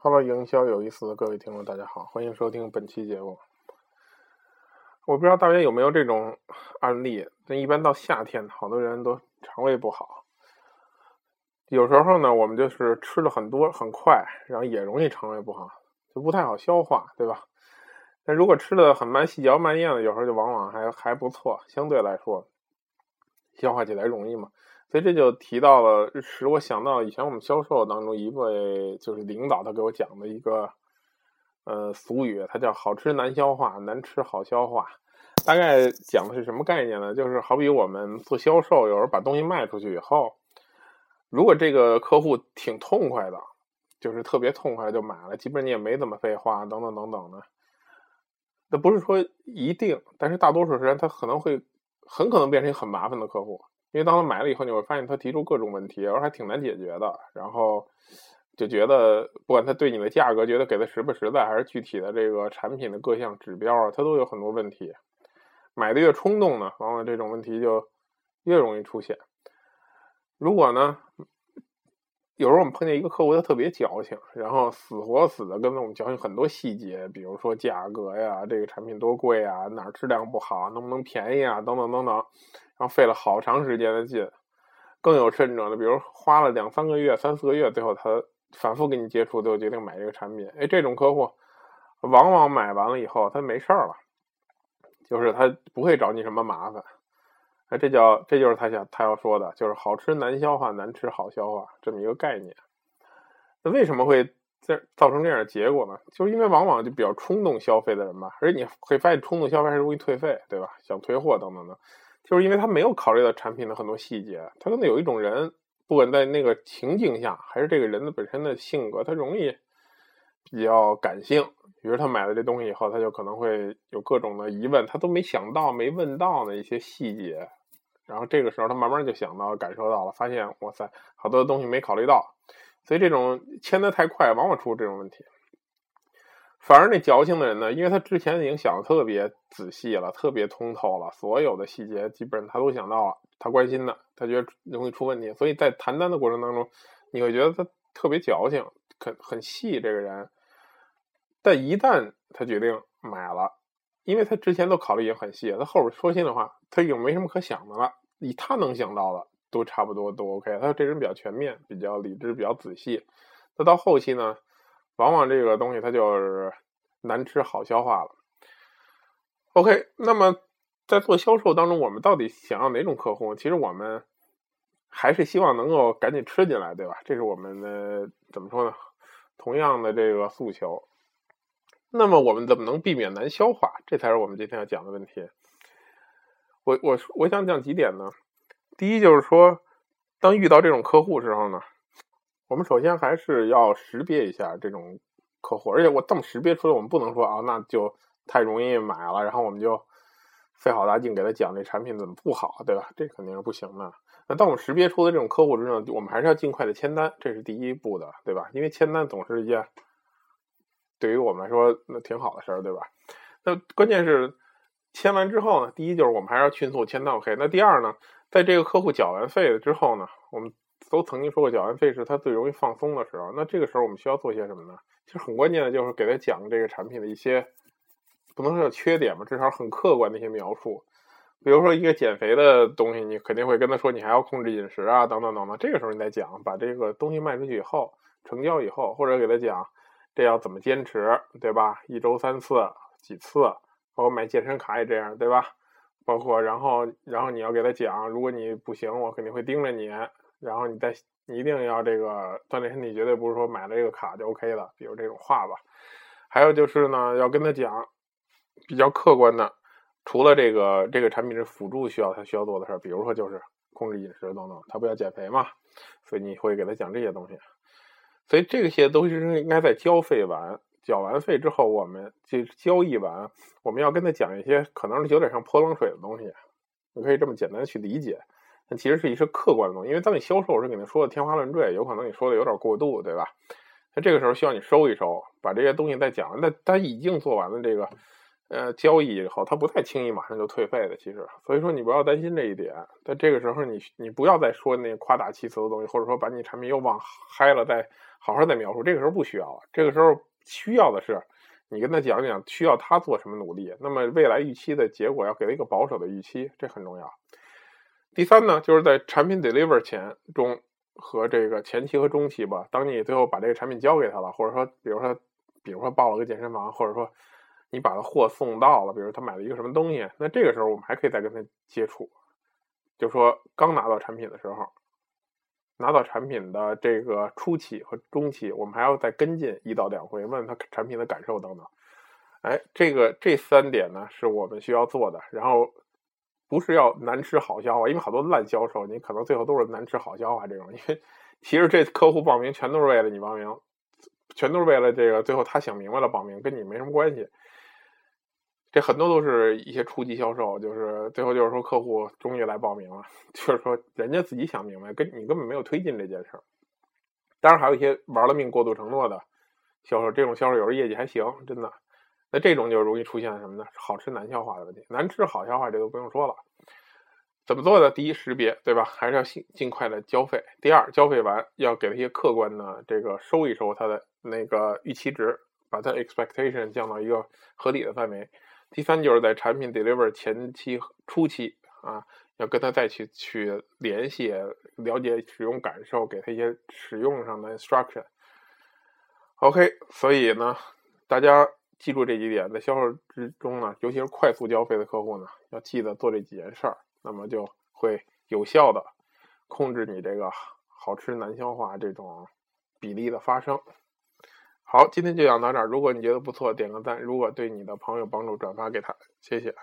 Hello，营销有意思的各位听众，大家好，欢迎收听本期节目。我不知道大家有没有这种案例，那一般到夏天，好多人都肠胃不好。有时候呢，我们就是吃的很多很快，然后也容易肠胃不好，就不太好消化，对吧？那如果吃的很慢、细嚼慢咽的，有时候就往往还还不错，相对来说消化起来容易嘛。所以这就提到了，使我想到以前我们销售当中一位就是领导，他给我讲的一个呃俗语，他叫“好吃难消化，难吃好消化”。大概讲的是什么概念呢？就是好比我们做销售，有时候把东西卖出去以后，如果这个客户挺痛快的，就是特别痛快就买了，基本你也没怎么废话，等等等等的。那不是说一定，但是大多数时间他可能会很可能变成一个很麻烦的客户。因为当他买了以后，你会发现他提出各种问题，而还挺难解决的。然后就觉得，不管他对你的价格觉得给的实不实在，还是具体的这个产品的各项指标啊，他都有很多问题。买的越冲动呢，往往这种问题就越容易出现。如果呢，有时候我们碰见一个客户，他特别矫情，然后死活死的跟我们矫情很多细节，比如说价格呀，这个产品多贵啊，哪质量不好，能不能便宜啊，等等等等。然后费了好长时间的劲，更有甚者呢，比如花了两三个月、三四个月，最后他反复跟你接触，最后决定买这个产品。哎，这种客户往往买完了以后，他没事儿了，就是他不会找你什么麻烦。哎，这叫这就是他想他要说的，就是好吃难消化，难吃好消化这么一个概念。那为什么会这造成这样的结果呢？就是因为往往就比较冲动消费的人吧，而且你会发现冲动消费还容易退费，对吧？想退货等等的。就是因为他没有考虑到产品的很多细节，他可能有一种人，不管在那个情境下，还是这个人的本身的性格，他容易比较感性。比如他买了这东西以后，他就可能会有各种的疑问，他都没想到、没问到的一些细节。然后这个时候，他慢慢就想到、感受到了，发现哇塞，好多东西没考虑到。所以这种签的太快，往往出这种问题。反而那矫情的人呢，因为他之前已经想的特别仔细了，特别通透了，所有的细节基本上他都想到了，他关心的，他觉得容易出问题，所以在谈单的过程当中，你会觉得他特别矫情，很很细这个人。但一旦他决定买了，因为他之前都考虑也很细，他后边说心里话，他已经没什么可想的了，以他能想到的都差不多都 OK。他说这人比较全面，比较理智，比较仔细。那到后期呢？往往这个东西它就是难吃好消化了。OK，那么在做销售当中，我们到底想要哪种客户？其实我们还是希望能够赶紧吃进来，对吧？这是我们的怎么说呢？同样的这个诉求。那么我们怎么能避免难消化？这才是我们今天要讲的问题。我我我想讲几点呢？第一就是说，当遇到这种客户时候呢？我们首先还是要识别一下这种客户，而且我这么识别出来，我们不能说啊，那就太容易买了，然后我们就费好大劲给他讲这产品怎么不好，对吧？这肯定是不行的。那当我们识别出的这种客户之后，我们还是要尽快的签单，这是第一步的，对吧？因为签单总是一件对于我们来说那挺好的事儿，对吧？那关键是签完之后呢，第一就是我们还是要迅速签到，OK。那第二呢，在这个客户缴完费了之后呢，我们。都曾经说过，缴完费是他最容易放松的时候。那这个时候我们需要做些什么呢？其实很关键的就是给他讲这个产品的一些，不能说缺点吧，至少很客观的一些描述。比如说一个减肥的东西，你肯定会跟他说，你还要控制饮食啊，等等等等。这个时候你再讲，把这个东西卖出去以后，成交以后，或者给他讲这要怎么坚持，对吧？一周三次、几次，包括买健身卡也这样，对吧？包括然后然后你要给他讲，如果你不行，我肯定会盯着你。然后你再，你一定要这个锻炼身体，绝对不是说买了这个卡就 OK 了。比如这种话吧，还有就是呢，要跟他讲比较客观的，除了这个这个产品是辅助需要他需要做的事儿，比如说就是控制饮食等等，他不要减肥嘛，所以你会给他讲这些东西。所以这些东西是应该在交费完、缴完费之后，我们就交易完，我们要跟他讲一些可能是有点像泼冷水的东西，你可以这么简单去理解。但其实是一些客观的东西，因为当你销售时给他说的天花乱坠，有可能你说的有点过度，对吧？那这个时候需要你收一收，把这些东西再讲。那他已经做完了这个，呃，交易以后，他不太轻易马上就退费的。其实，所以说你不要担心这一点。在这个时候，你你不要再说那夸大其词的东西，或者说把你产品又往嗨了，再好好再描述。这个时候不需要了。这个时候需要的是你跟他讲讲，需要他做什么努力。那么未来预期的结果要给他一个保守的预期，这很重要。第三呢，就是在产品 deliver 前中和这个前期和中期吧。当你最后把这个产品交给他了，或者说，比如说，比如说报了个健身房，或者说。你把他货送到了，比如他买了一个什么东西，那这个时候我们还可以再跟他接触，就说刚拿到产品的时候，拿到产品的这个初期和中期，我们还要再跟进一到两回，问他产品的感受等等。哎，这个这三点呢是我们需要做的，然后不是要难吃好消化，因为好多烂销售，你可能最后都是难吃好消化这种，因为其实这客户报名全都是为了你报名，全都是为了这个最后他想明白了报名，跟你没什么关系。这很多都是一些初级销售，就是最后就是说客户终于来报名了，就是说人家自己想明白，跟你根本没有推进这件事儿。当然还有一些玩了命过度承诺的销售，这种销售有时候业绩还行，真的。那这种就容易出现什么呢？好吃难消化的问题。难吃好消化这都不用说了。怎么做的？第一，识别，对吧？还是要尽尽快的交费。第二，交费完要给他一些客观的这个收一收他的那个预期值，把他 expectation 降到一个合理的范围。第三就是在产品 deliver 前期、初期啊，要跟他再去去联系，了解使用感受，给他一些使用上的 instruction。OK，所以呢，大家记住这几点，在销售之中呢，尤其是快速交费的客户呢，要记得做这几件事儿，那么就会有效的控制你这个好吃难消化这种比例的发生。好，今天就讲到这儿。如果你觉得不错，点个赞；如果对你的朋友帮助，转发给他，谢谢。